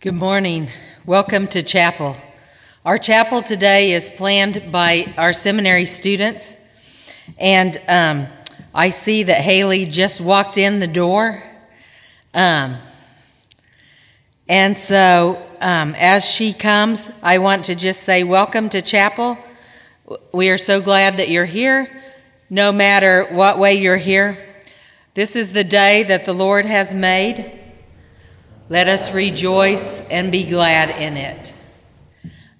Good morning. Welcome to chapel. Our chapel today is planned by our seminary students, and um, I see that Haley just walked in the door. Um, and so, um, as she comes, I want to just say, Welcome to chapel. We are so glad that you're here, no matter what way you're here. This is the day that the Lord has made. Let us rejoice and be glad in it.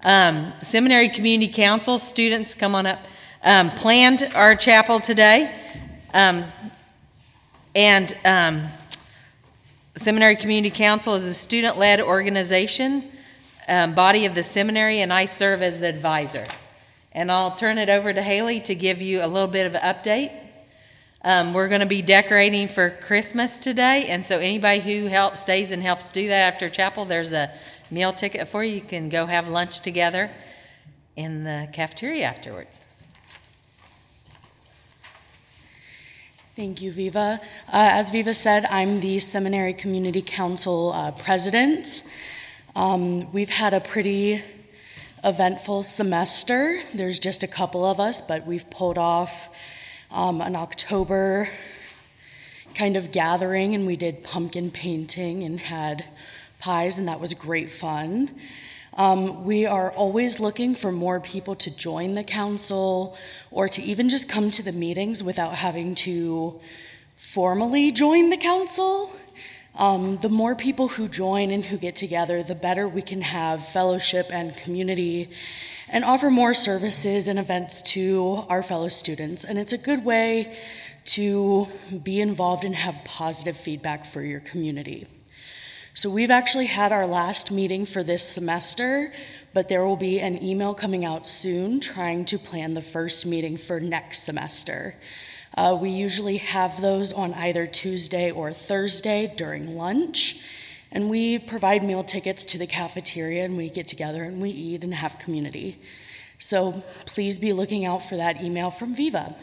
Um, Seminary Community Council students, come on up, um, planned our chapel today. Um, and um, Seminary Community Council is a student led organization, um, body of the seminary, and I serve as the advisor. And I'll turn it over to Haley to give you a little bit of an update. Um, we're going to be decorating for Christmas today, and so anybody who helps stays and helps do that after chapel, there's a meal ticket for you. You can go have lunch together in the cafeteria afterwards. Thank you, Viva. Uh, as Viva said, I'm the Seminary Community Council uh, president. Um, we've had a pretty eventful semester. There's just a couple of us, but we've pulled off um, an October kind of gathering, and we did pumpkin painting and had pies, and that was great fun. Um, we are always looking for more people to join the council or to even just come to the meetings without having to formally join the council. Um, the more people who join and who get together, the better we can have fellowship and community and offer more services and events to our fellow students. And it's a good way to be involved and have positive feedback for your community. So, we've actually had our last meeting for this semester, but there will be an email coming out soon trying to plan the first meeting for next semester. Uh, we usually have those on either Tuesday or Thursday during lunch. And we provide meal tickets to the cafeteria and we get together and we eat and have community. So please be looking out for that email from Viva.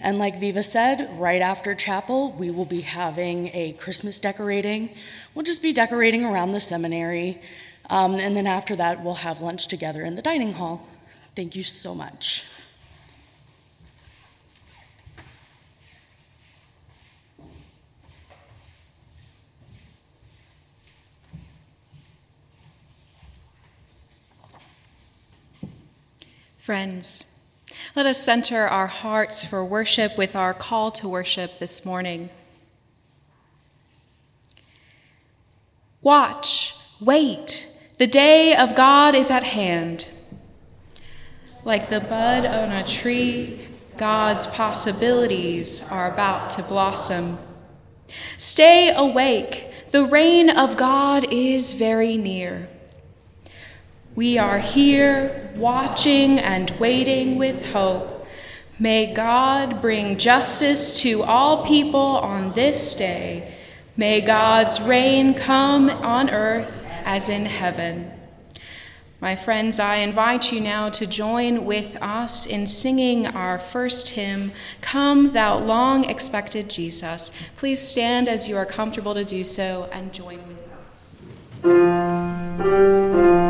And like Viva said, right after chapel, we will be having a Christmas decorating. We'll just be decorating around the seminary. Um, and then after that, we'll have lunch together in the dining hall. Thank you so much. Friends, let us center our hearts for worship with our call to worship this morning. Watch, wait, the day of God is at hand. Like the bud on a tree, God's possibilities are about to blossom. Stay awake, the reign of God is very near. We are here watching and waiting with hope. May God bring justice to all people on this day. May God's reign come on earth as in heaven. My friends, I invite you now to join with us in singing our first hymn, Come, Thou Long Expected Jesus. Please stand as you are comfortable to do so and join with us.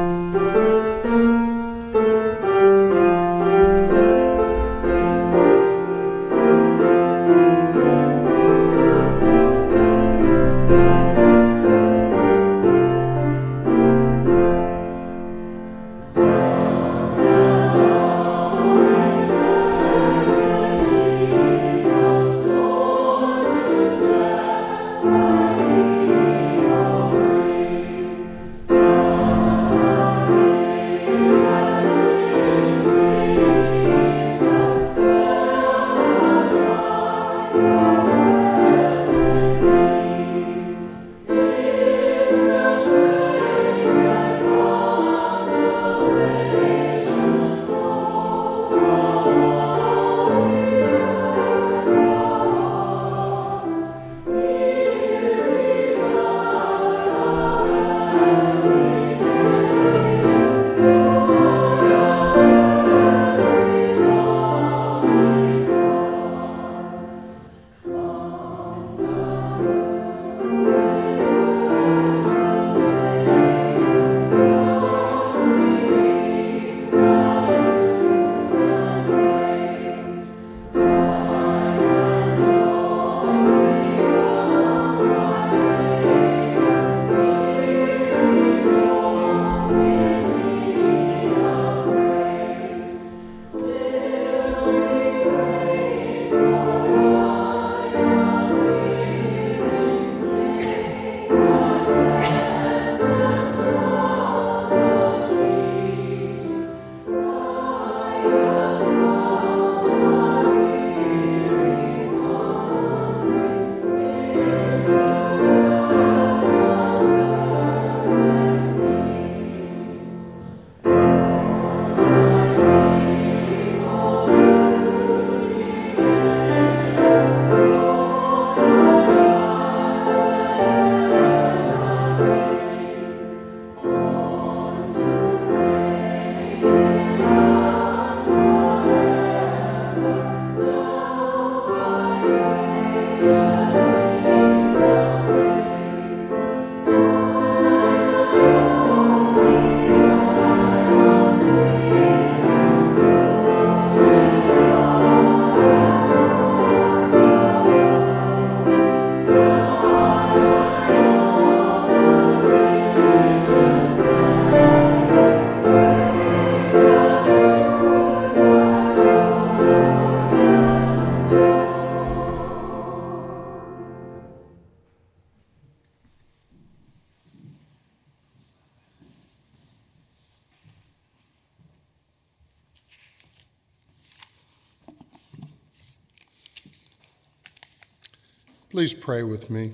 Pray with me.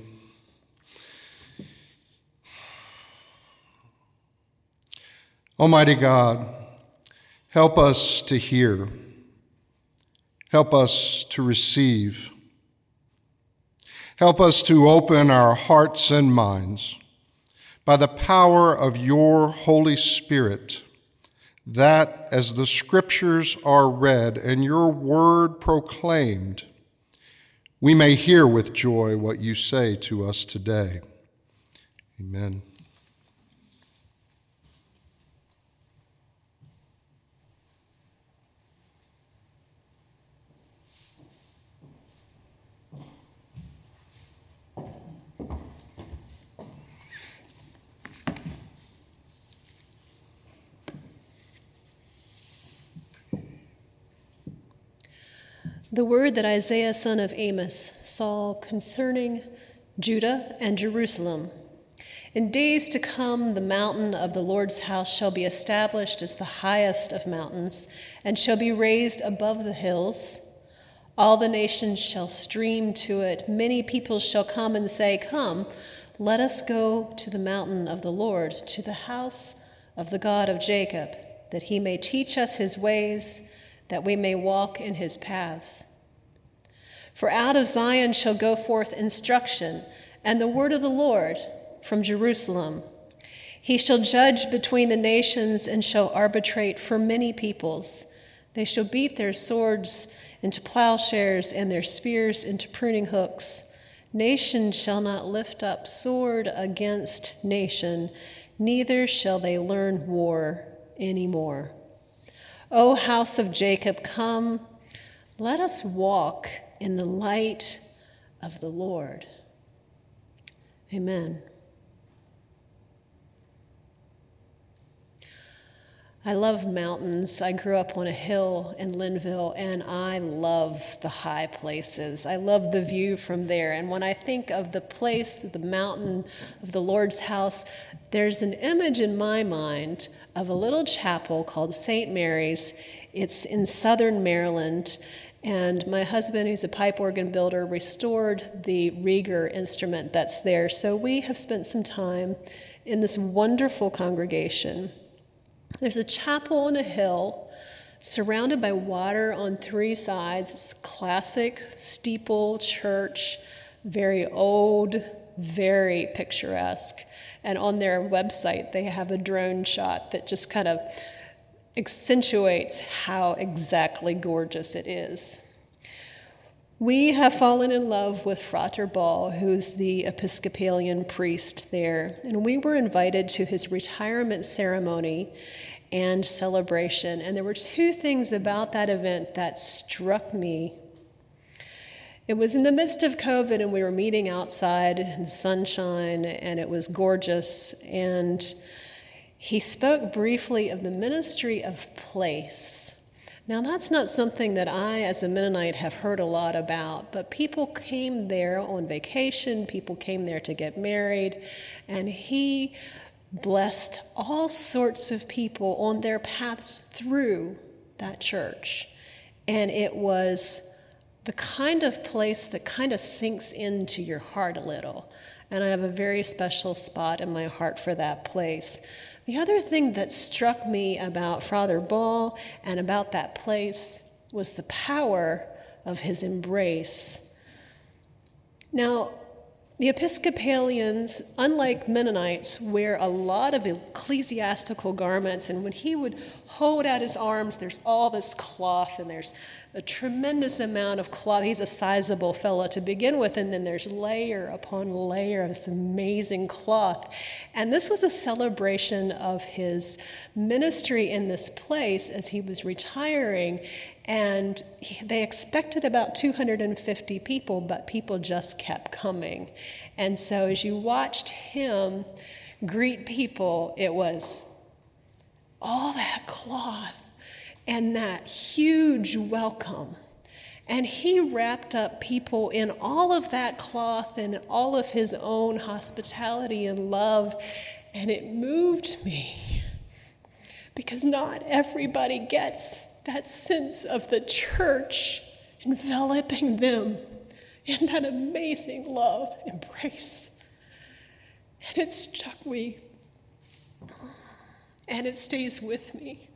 Almighty God, help us to hear, help us to receive, help us to open our hearts and minds by the power of your Holy Spirit, that as the scriptures are read and your word proclaimed, we may hear with joy what you say to us today. Amen. The word that Isaiah, son of Amos, saw concerning Judah and Jerusalem. In days to come, the mountain of the Lord's house shall be established as the highest of mountains, and shall be raised above the hills. All the nations shall stream to it. Many people shall come and say, Come, let us go to the mountain of the Lord, to the house of the God of Jacob, that he may teach us his ways that we may walk in his paths. For out of Zion shall go forth instruction and the word of the Lord from Jerusalem. He shall judge between the nations and shall arbitrate for many peoples. They shall beat their swords into plowshares and their spears into pruning hooks. Nation shall not lift up sword against nation, neither shall they learn war any more. O house of Jacob, come, let us walk in the light of the Lord. Amen. I love mountains. I grew up on a hill in Linville, and I love the high places. I love the view from there. And when I think of the place, the mountain of the Lord's house, there's an image in my mind of a little chapel called St. Mary's. It's in southern Maryland. And my husband, who's a pipe organ builder, restored the Rieger instrument that's there. So we have spent some time in this wonderful congregation. There's a chapel on a hill surrounded by water on three sides. It's a classic steeple church, very old, very picturesque. And on their website, they have a drone shot that just kind of accentuates how exactly gorgeous it is. We have fallen in love with Frater Ball, who's the Episcopalian priest there, and we were invited to his retirement ceremony and celebration. And there were two things about that event that struck me. It was in the midst of COVID, and we were meeting outside in the sunshine, and it was gorgeous. And he spoke briefly of the ministry of place. Now, that's not something that I, as a Mennonite, have heard a lot about, but people came there on vacation, people came there to get married, and he blessed all sorts of people on their paths through that church. And it was the kind of place that kind of sinks into your heart a little. And I have a very special spot in my heart for that place. The other thing that struck me about Father Ball and about that place was the power of his embrace. Now, the Episcopalians, unlike Mennonites, wear a lot of ecclesiastical garments, and when he would hold out his arms, there's all this cloth, and there's a tremendous amount of cloth. He's a sizable fellow to begin with, and then there's layer upon layer of this amazing cloth. And this was a celebration of his ministry in this place as he was retiring. And they expected about 250 people, but people just kept coming. And so as you watched him greet people, it was all that cloth and that huge welcome. And he wrapped up people in all of that cloth and all of his own hospitality and love. And it moved me because not everybody gets that sense of the church enveloping them in that amazing love embrace. And it struck me, and it stays with me.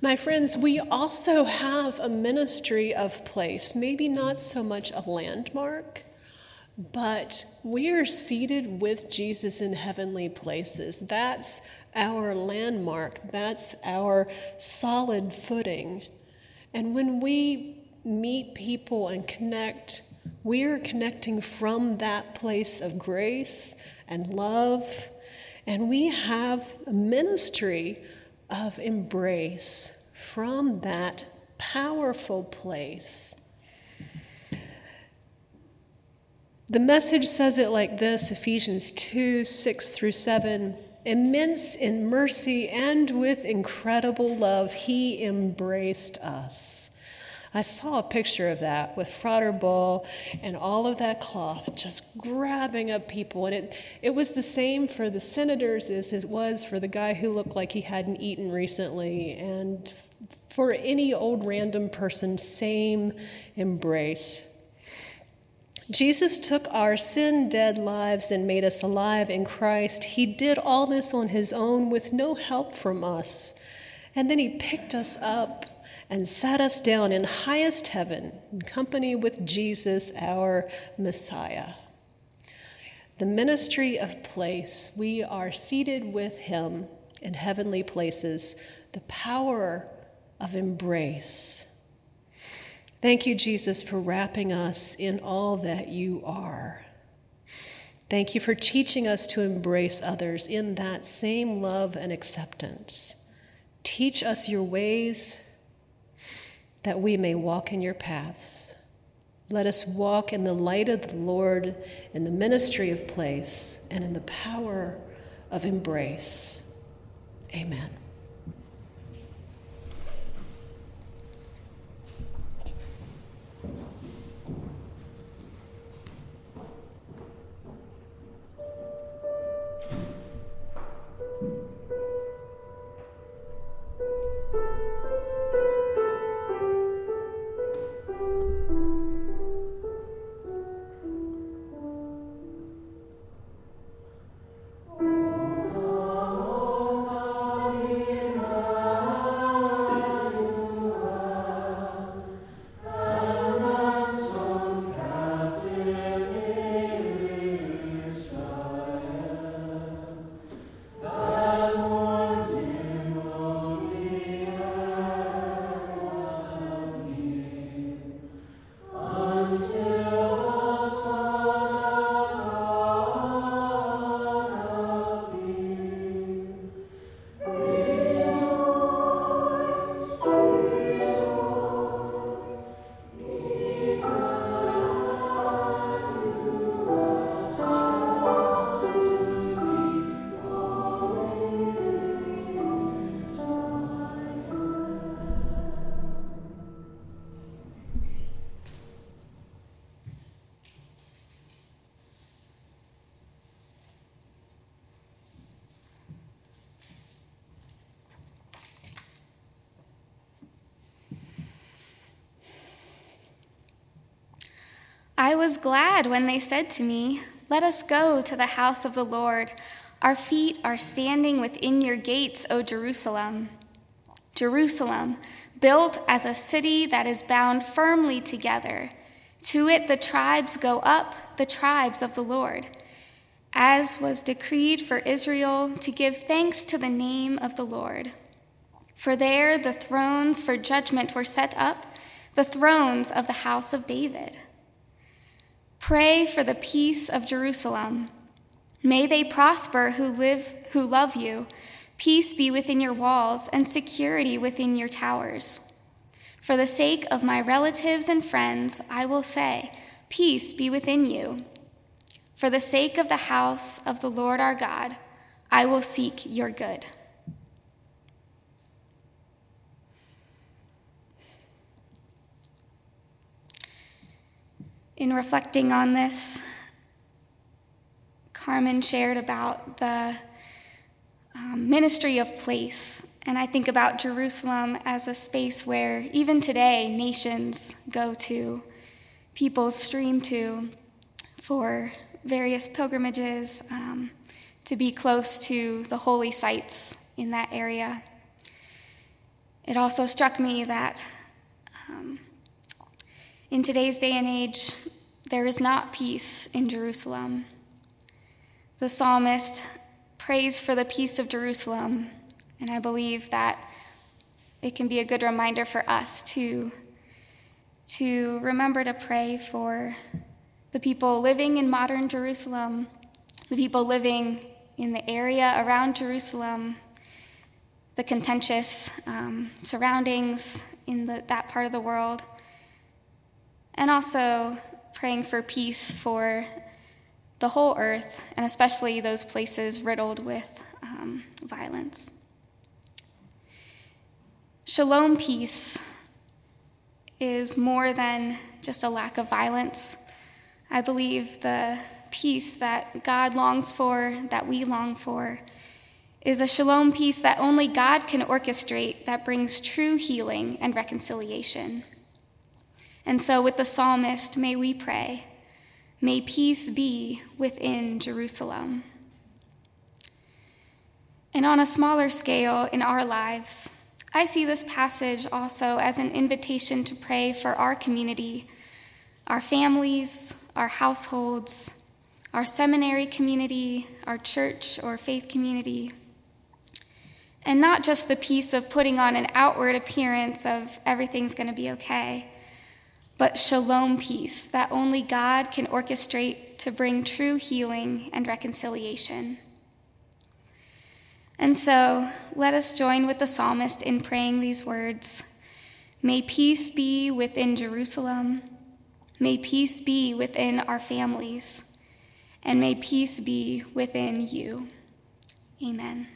My friends, we also have a ministry of place, maybe not so much a landmark, but we are seated with Jesus in heavenly places. That's our landmark, that's our solid footing. And when we meet people and connect, we are connecting from that place of grace and love. And we have a ministry of embrace from that powerful place. The message says it like this Ephesians 2 6 through 7. Immense in mercy and with incredible love, he embraced us. I saw a picture of that with Frater Ball and all of that cloth just grabbing up people. And it, it was the same for the senators as it was for the guy who looked like he hadn't eaten recently. And for any old random person, same embrace. Jesus took our sin dead lives and made us alive in Christ. He did all this on his own with no help from us. And then he picked us up and sat us down in highest heaven in company with Jesus, our Messiah. The ministry of place, we are seated with him in heavenly places, the power of embrace. Thank you, Jesus, for wrapping us in all that you are. Thank you for teaching us to embrace others in that same love and acceptance. Teach us your ways that we may walk in your paths. Let us walk in the light of the Lord, in the ministry of place, and in the power of embrace. Amen. I was glad when they said to me, Let us go to the house of the Lord. Our feet are standing within your gates, O Jerusalem. Jerusalem, built as a city that is bound firmly together. To it the tribes go up, the tribes of the Lord. As was decreed for Israel to give thanks to the name of the Lord. For there the thrones for judgment were set up, the thrones of the house of David. Pray for the peace of Jerusalem. May they prosper who live who love you. Peace be within your walls and security within your towers. For the sake of my relatives and friends, I will say, Peace be within you. For the sake of the house of the Lord our God, I will seek your good. In reflecting on this, Carmen shared about the um, ministry of place. And I think about Jerusalem as a space where even today nations go to people stream to for various pilgrimages um, to be close to the holy sites in that area. It also struck me that um, in today's day and age, there is not peace in Jerusalem. The psalmist prays for the peace of Jerusalem, and I believe that it can be a good reminder for us to, to remember to pray for the people living in modern Jerusalem, the people living in the area around Jerusalem, the contentious um, surroundings in the, that part of the world, and also praying for peace for the whole earth, and especially those places riddled with um, violence. Shalom peace is more than just a lack of violence. I believe the peace that God longs for, that we long for, is a shalom peace that only God can orchestrate that brings true healing and reconciliation. And so, with the psalmist, may we pray, may peace be within Jerusalem. And on a smaller scale in our lives, I see this passage also as an invitation to pray for our community, our families, our households, our seminary community, our church or faith community. And not just the peace of putting on an outward appearance of everything's going to be okay, but shalom peace that only God can orchestrate to bring true healing and reconciliation. And so let us join with the psalmist in praying these words May peace be within Jerusalem, may peace be within our families, and may peace be within you. Amen.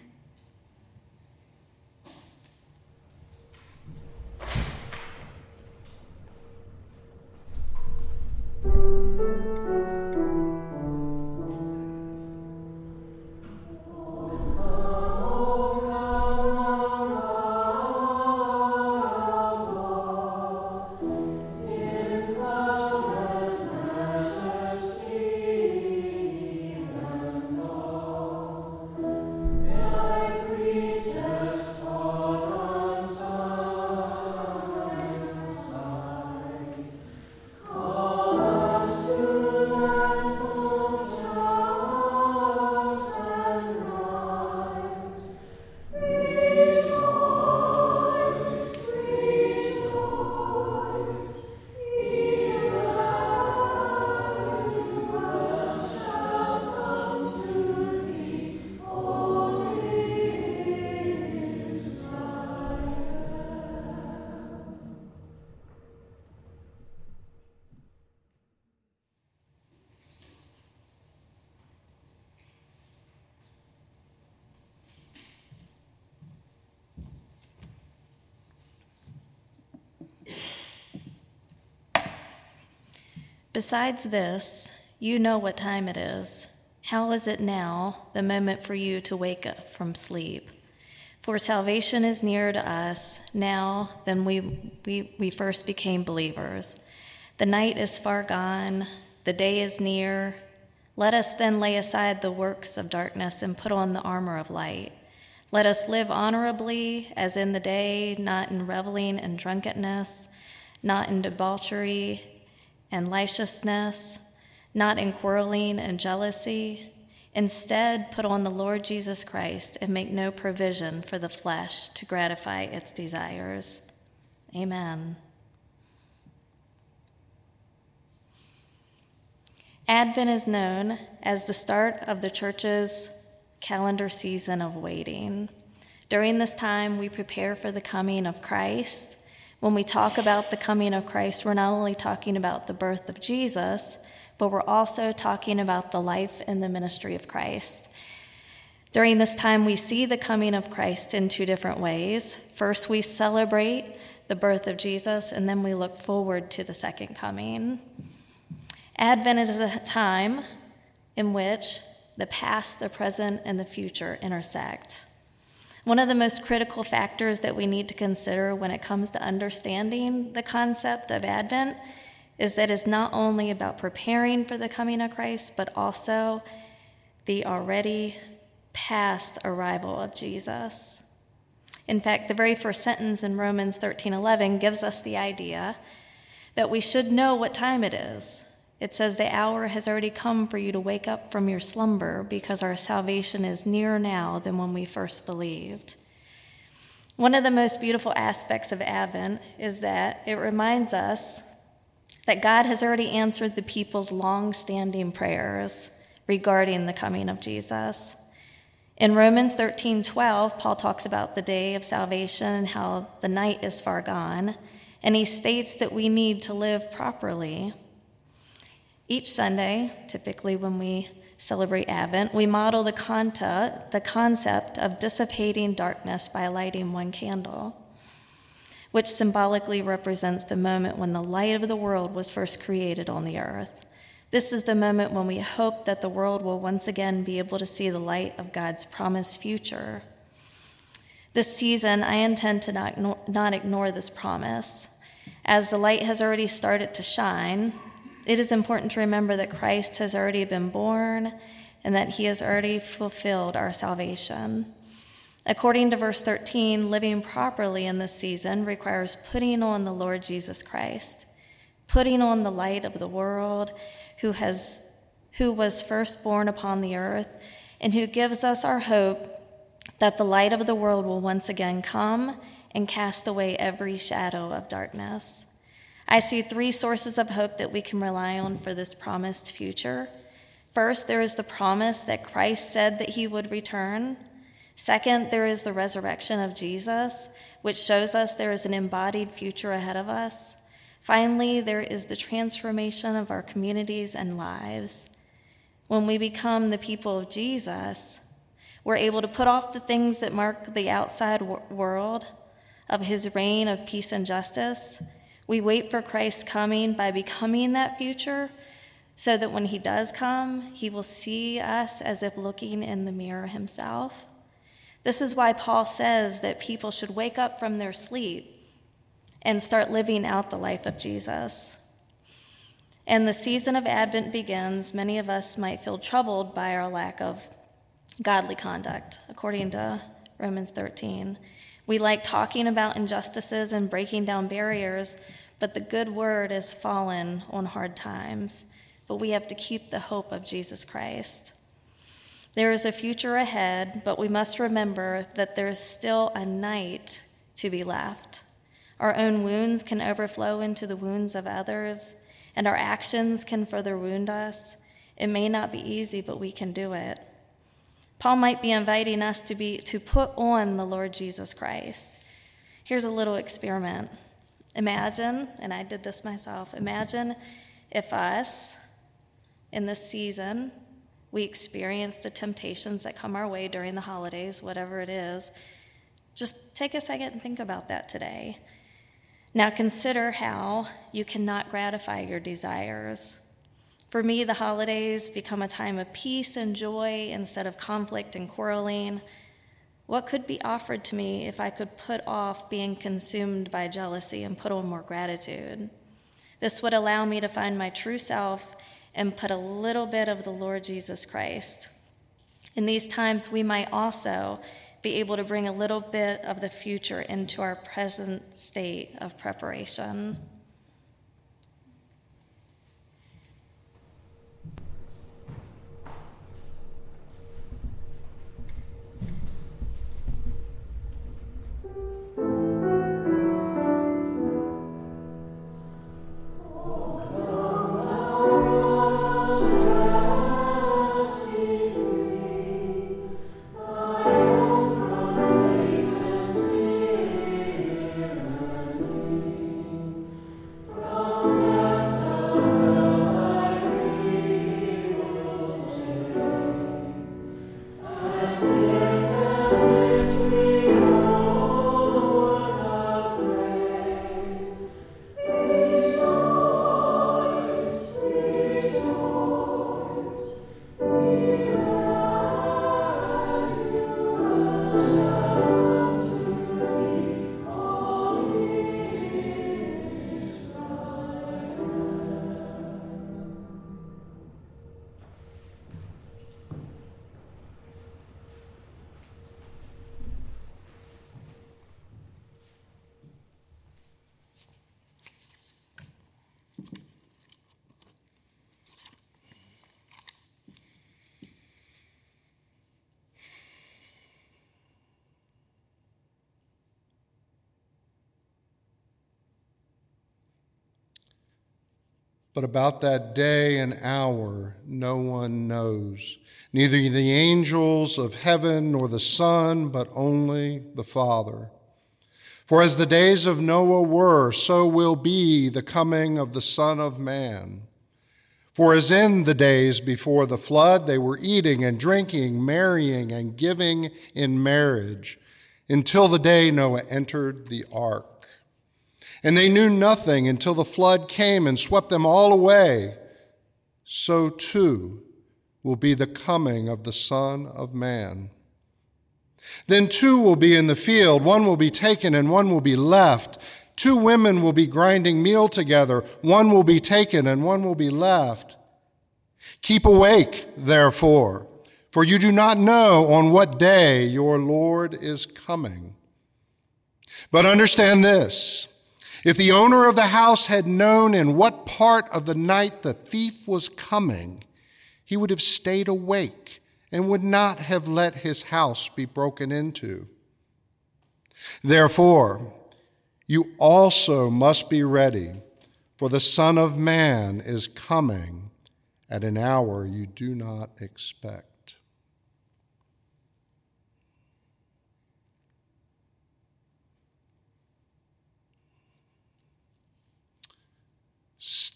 Besides this, you know what time it is. How is it now, the moment for you to wake up from sleep? For salvation is nearer to us now than we, we, we first became believers. The night is far gone, the day is near. Let us then lay aside the works of darkness and put on the armor of light. Let us live honorably as in the day, not in reveling and drunkenness, not in debauchery and licentiousness, not in quarreling and jealousy. Instead, put on the Lord Jesus Christ and make no provision for the flesh to gratify its desires. Amen. Advent is known as the start of the church's calendar season of waiting. During this time, we prepare for the coming of Christ when we talk about the coming of Christ, we're not only talking about the birth of Jesus, but we're also talking about the life and the ministry of Christ. During this time, we see the coming of Christ in two different ways. First, we celebrate the birth of Jesus, and then we look forward to the second coming. Advent is a time in which the past, the present, and the future intersect. One of the most critical factors that we need to consider when it comes to understanding the concept of Advent is that it's not only about preparing for the coming of Christ, but also the already past arrival of Jesus. In fact, the very first sentence in Romans 13:11 gives us the idea that we should know what time it is. It says the hour has already come for you to wake up from your slumber because our salvation is nearer now than when we first believed. One of the most beautiful aspects of Advent is that it reminds us that God has already answered the people's long standing prayers regarding the coming of Jesus. In Romans 13 12, Paul talks about the day of salvation and how the night is far gone, and he states that we need to live properly. Each Sunday, typically when we celebrate Advent, we model the, conta, the concept of dissipating darkness by lighting one candle, which symbolically represents the moment when the light of the world was first created on the earth. This is the moment when we hope that the world will once again be able to see the light of God's promised future. This season, I intend to not, not ignore this promise. As the light has already started to shine, it is important to remember that Christ has already been born and that he has already fulfilled our salvation. According to verse 13, living properly in this season requires putting on the Lord Jesus Christ, putting on the light of the world who has who was first born upon the earth and who gives us our hope that the light of the world will once again come and cast away every shadow of darkness. I see three sources of hope that we can rely on for this promised future. First, there is the promise that Christ said that he would return. Second, there is the resurrection of Jesus, which shows us there is an embodied future ahead of us. Finally, there is the transformation of our communities and lives. When we become the people of Jesus, we're able to put off the things that mark the outside world of his reign of peace and justice. We wait for Christ's coming by becoming that future so that when he does come, he will see us as if looking in the mirror himself. This is why Paul says that people should wake up from their sleep and start living out the life of Jesus. And the season of Advent begins, many of us might feel troubled by our lack of godly conduct, according to Romans 13. We like talking about injustices and breaking down barriers, but the good word is fallen on hard times. But we have to keep the hope of Jesus Christ. There is a future ahead, but we must remember that there is still a night to be left. Our own wounds can overflow into the wounds of others, and our actions can further wound us. It may not be easy, but we can do it. Paul might be inviting us to be to put on the Lord Jesus Christ. Here's a little experiment. Imagine, and I did this myself. Imagine if us in this season we experience the temptations that come our way during the holidays, whatever it is. Just take a second and think about that today. Now consider how you cannot gratify your desires. For me, the holidays become a time of peace and joy instead of conflict and quarreling. What could be offered to me if I could put off being consumed by jealousy and put on more gratitude? This would allow me to find my true self and put a little bit of the Lord Jesus Christ. In these times, we might also be able to bring a little bit of the future into our present state of preparation. But about that day and hour, no one knows, neither the angels of heaven nor the Son, but only the Father. For as the days of Noah were, so will be the coming of the Son of Man. For as in the days before the flood, they were eating and drinking, marrying and giving in marriage, until the day Noah entered the ark. And they knew nothing until the flood came and swept them all away. So too will be the coming of the Son of Man. Then two will be in the field, one will be taken and one will be left. Two women will be grinding meal together, one will be taken and one will be left. Keep awake, therefore, for you do not know on what day your Lord is coming. But understand this if the owner of the house had known in what part of the night the thief was coming, he would have stayed awake and would not have let his house be broken into. Therefore, you also must be ready, for the Son of Man is coming at an hour you do not expect.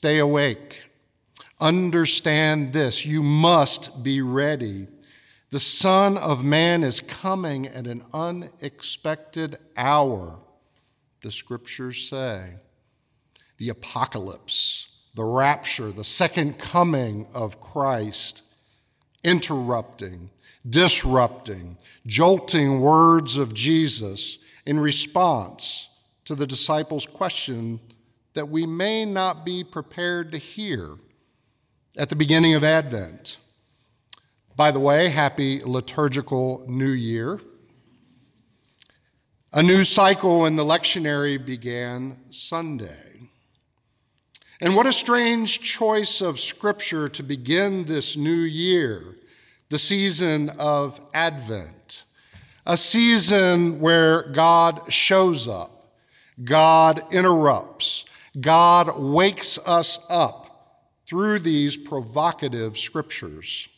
Stay awake. Understand this. You must be ready. The Son of Man is coming at an unexpected hour, the scriptures say. The apocalypse, the rapture, the second coming of Christ, interrupting, disrupting, jolting words of Jesus in response to the disciples' question that we may not be prepared to hear at the beginning of Advent. By the way, happy liturgical new year. A new cycle in the lectionary began Sunday. And what a strange choice of scripture to begin this new year, the season of Advent, a season where God shows up, God interrupts, God wakes us up through these provocative scriptures.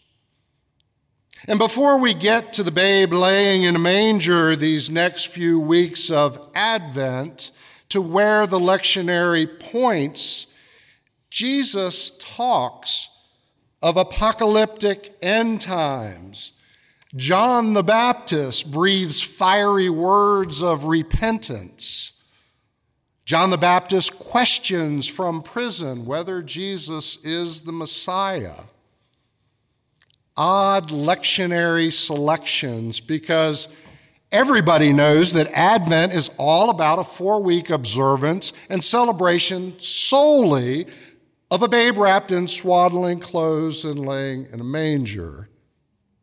And before we get to the babe laying in a manger these next few weeks of Advent, to where the lectionary points, Jesus talks of apocalyptic end times. John the Baptist breathes fiery words of repentance. John the Baptist questions from prison whether Jesus is the Messiah. Odd lectionary selections because everybody knows that Advent is all about a four week observance and celebration solely of a babe wrapped in swaddling clothes and laying in a manger,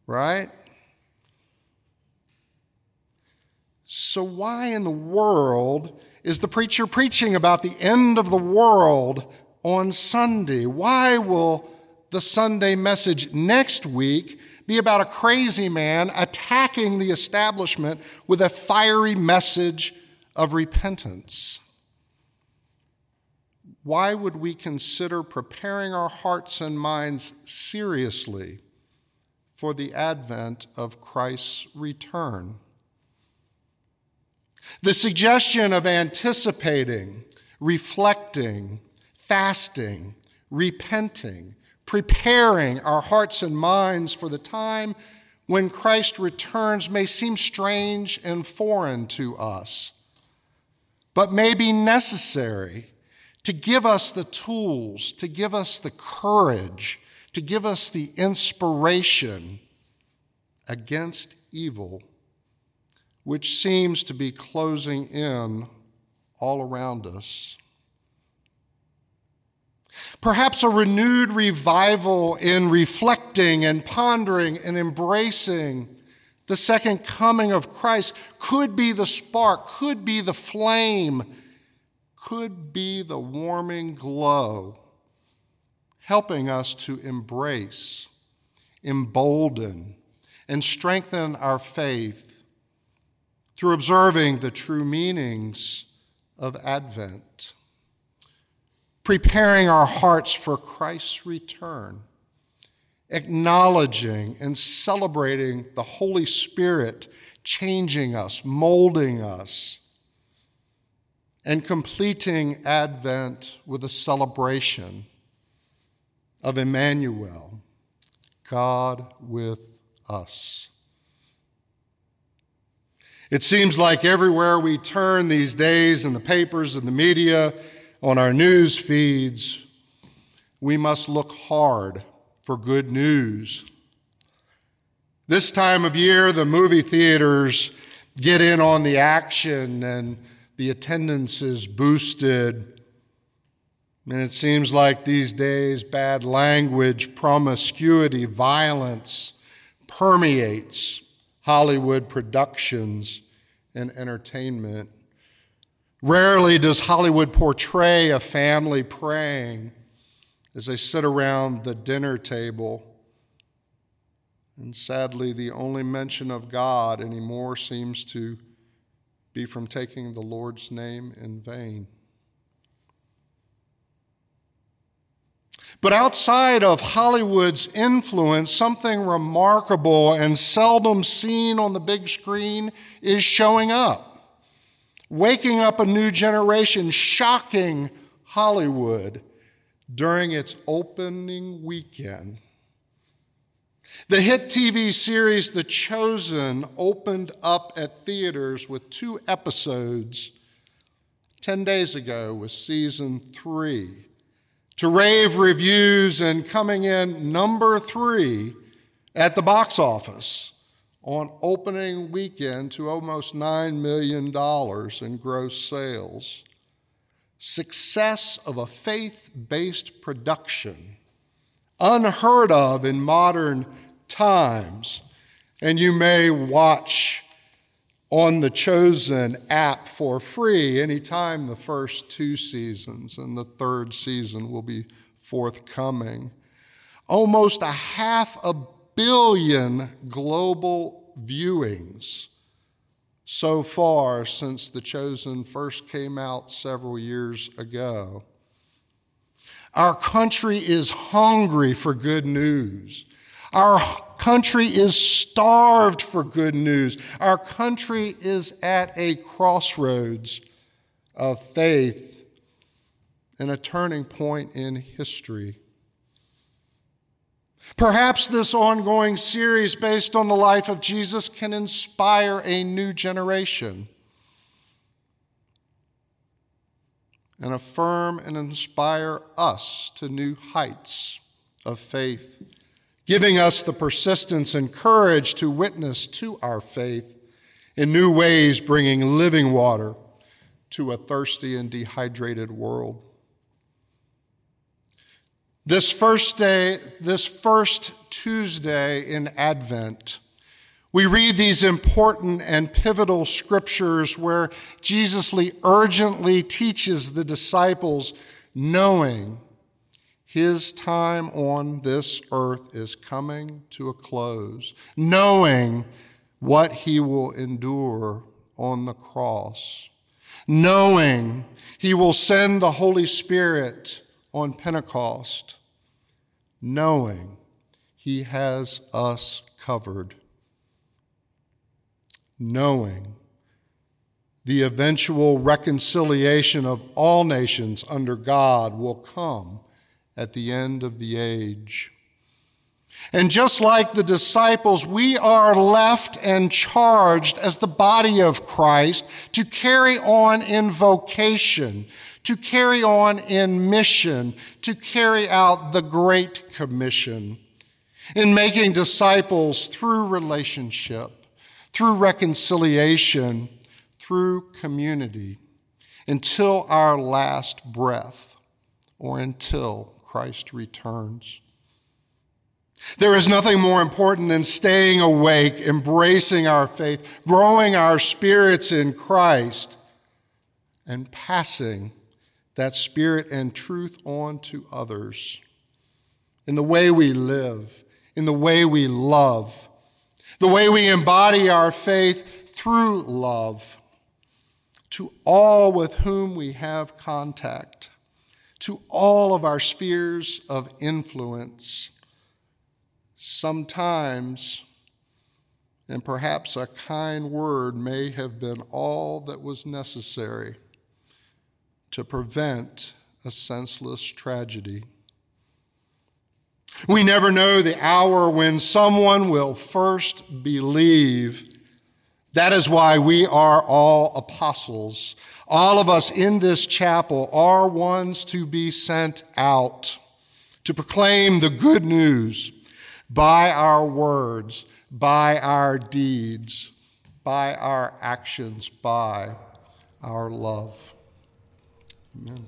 right? So, why in the world is the preacher preaching about the end of the world on Sunday? Why will the Sunday message next week be about a crazy man attacking the establishment with a fiery message of repentance? Why would we consider preparing our hearts and minds seriously for the advent of Christ's return? The suggestion of anticipating, reflecting, fasting, repenting, preparing our hearts and minds for the time when Christ returns may seem strange and foreign to us, but may be necessary to give us the tools, to give us the courage, to give us the inspiration against evil which seems to be closing in all around us. Perhaps a renewed revival in reflecting and pondering and embracing the second coming of Christ could be the spark, could be the flame, could be the warming glow, helping us to embrace, embolden, and strengthen our faith through observing the true meanings of Advent. preparing our hearts for Christ's return, acknowledging and celebrating the Holy Spirit changing us, molding us, and completing Advent with a celebration of Emmanuel, God with us. It seems like everywhere we turn these days in the papers and the media, on our news feeds, we must look hard for good news. This time of year, the movie theaters get in on the action and the attendance is boosted. And it seems like these days, bad language, promiscuity, violence permeates Hollywood productions and entertainment. Rarely does Hollywood portray a family praying as they sit around the dinner table. And sadly, the only mention of God anymore seems to be from taking the Lord's name in vain. But outside of Hollywood's influence, something remarkable and seldom seen on the big screen is showing up waking up a new generation, shocking Hollywood during its opening weekend. The hit TV series The Chosen opened up at theaters with two episodes 10 days ago with season three to rave reviews and coming in number three at the box office on opening weekend to almost $9 million in gross sales. Success of a faith based production, unheard of in modern times. And you may watch on the Chosen app for free anytime the first two seasons, and the third season will be forthcoming. Almost a half a billion global viewings so far since The Chosen first came out several years ago. Our country is hungry for good news. Our country is starved for good news. Our country is at a crossroads of faith and a turning point in history. Perhaps this ongoing series based on the life of Jesus can inspire a new generation and affirm and inspire us to new heights of faith, giving us the persistence and courage to witness to our faith in new ways, bringing living water to a thirsty and dehydrated world. This first day, this first Tuesday in Advent, we read these important and pivotal scriptures where Jesus urgently teaches the disciples, knowing his time on this earth is coming to a close, knowing what he will endure on the cross, knowing he will send the Holy Spirit on Pentecost, knowing He has us covered, knowing the eventual reconciliation of all nations under God will come at the end of the age. And just like the disciples, we are left and charged as the body of Christ to carry on in vocation, to carry on in mission, to carry out the Great Commission, in making disciples through relationship, through reconciliation, through community, until our last breath or until Christ returns. There is nothing more important than staying awake, embracing our faith, growing our spirits in Christ, and passing that spirit and truth on to others in the way we live, in the way we love, the way we embody our faith through love to all with whom we have contact, to all of our spheres of influence. Sometimes, and perhaps a kind word may have been all that was necessary to prevent a senseless tragedy. We never know the hour when someone will first believe. That is why we are all apostles. All of us in this chapel are ones to be sent out to proclaim the good news by our words, by our deeds, by our actions, by our love. Amen.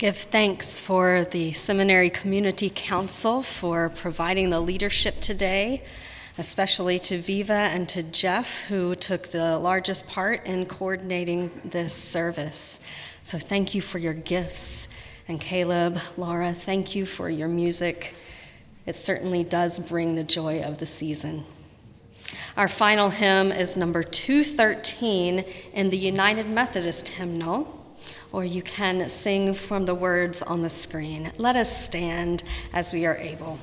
Give thanks for the Seminary Community Council for providing the leadership today, especially to Viva and to Jeff, who took the largest part in coordinating this service. So thank you for your gifts. And Caleb, Laura, thank you for your music. It certainly does bring the joy of the season. Our final hymn is number 213 in the United Methodist hymnal or you can sing from the words on the screen. Let us stand as we are able.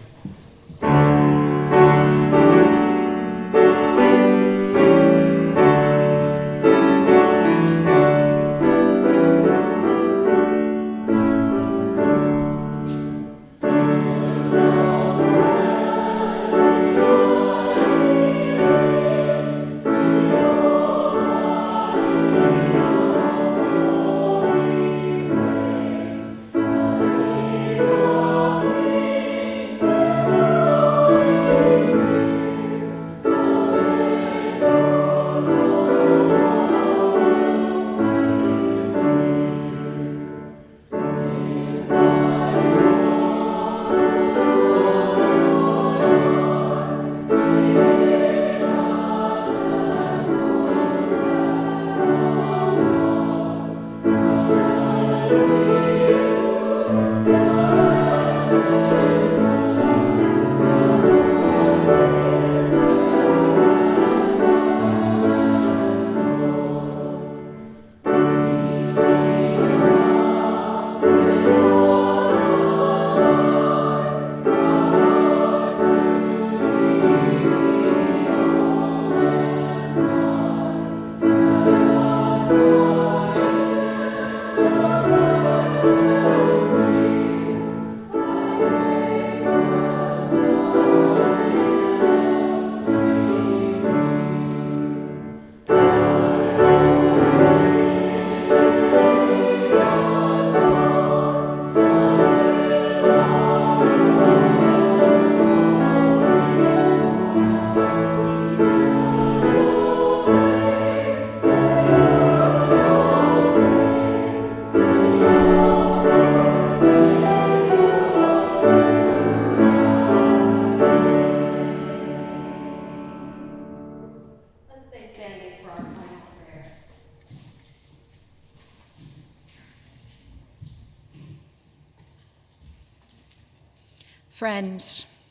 Friends,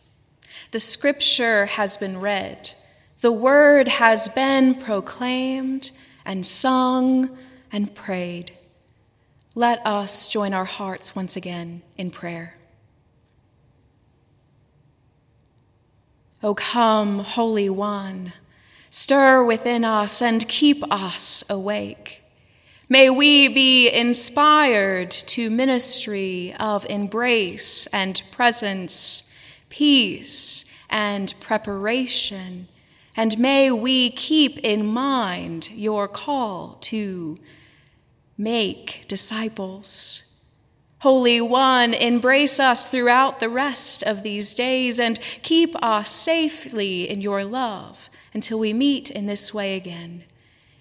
the scripture has been read, the word has been proclaimed and sung and prayed. Let us join our hearts once again in prayer. O come, Holy One, stir within us and keep us awake. May we be inspired to ministry of embrace and presence, peace and preparation, and may we keep in mind your call to make disciples. Holy One, embrace us throughout the rest of these days and keep us safely in your love until we meet in this way again.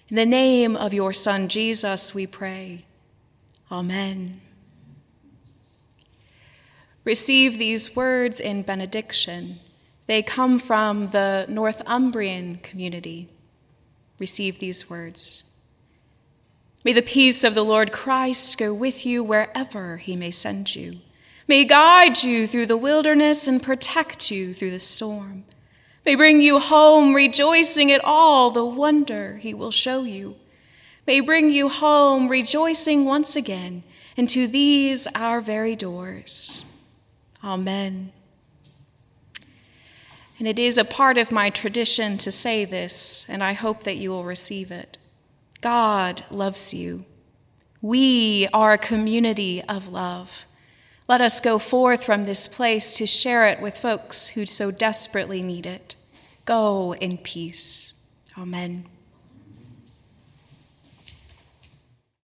In the name of your Son, Jesus, we pray. Amen. Receive these words in benediction. They come from the Northumbrian community. Receive these words. May the peace of the Lord Christ go with you wherever he may send you. May he guide you through the wilderness and protect you through the storm. May bring you home rejoicing at all the wonder he will show you. May bring you home rejoicing once again into these our very doors. Amen. And it is a part of my tradition to say this, and I hope that you will receive it. God loves you. We are a community of love. Let us go forth from this place to share it with folks who so desperately need it. Go in peace. Amen.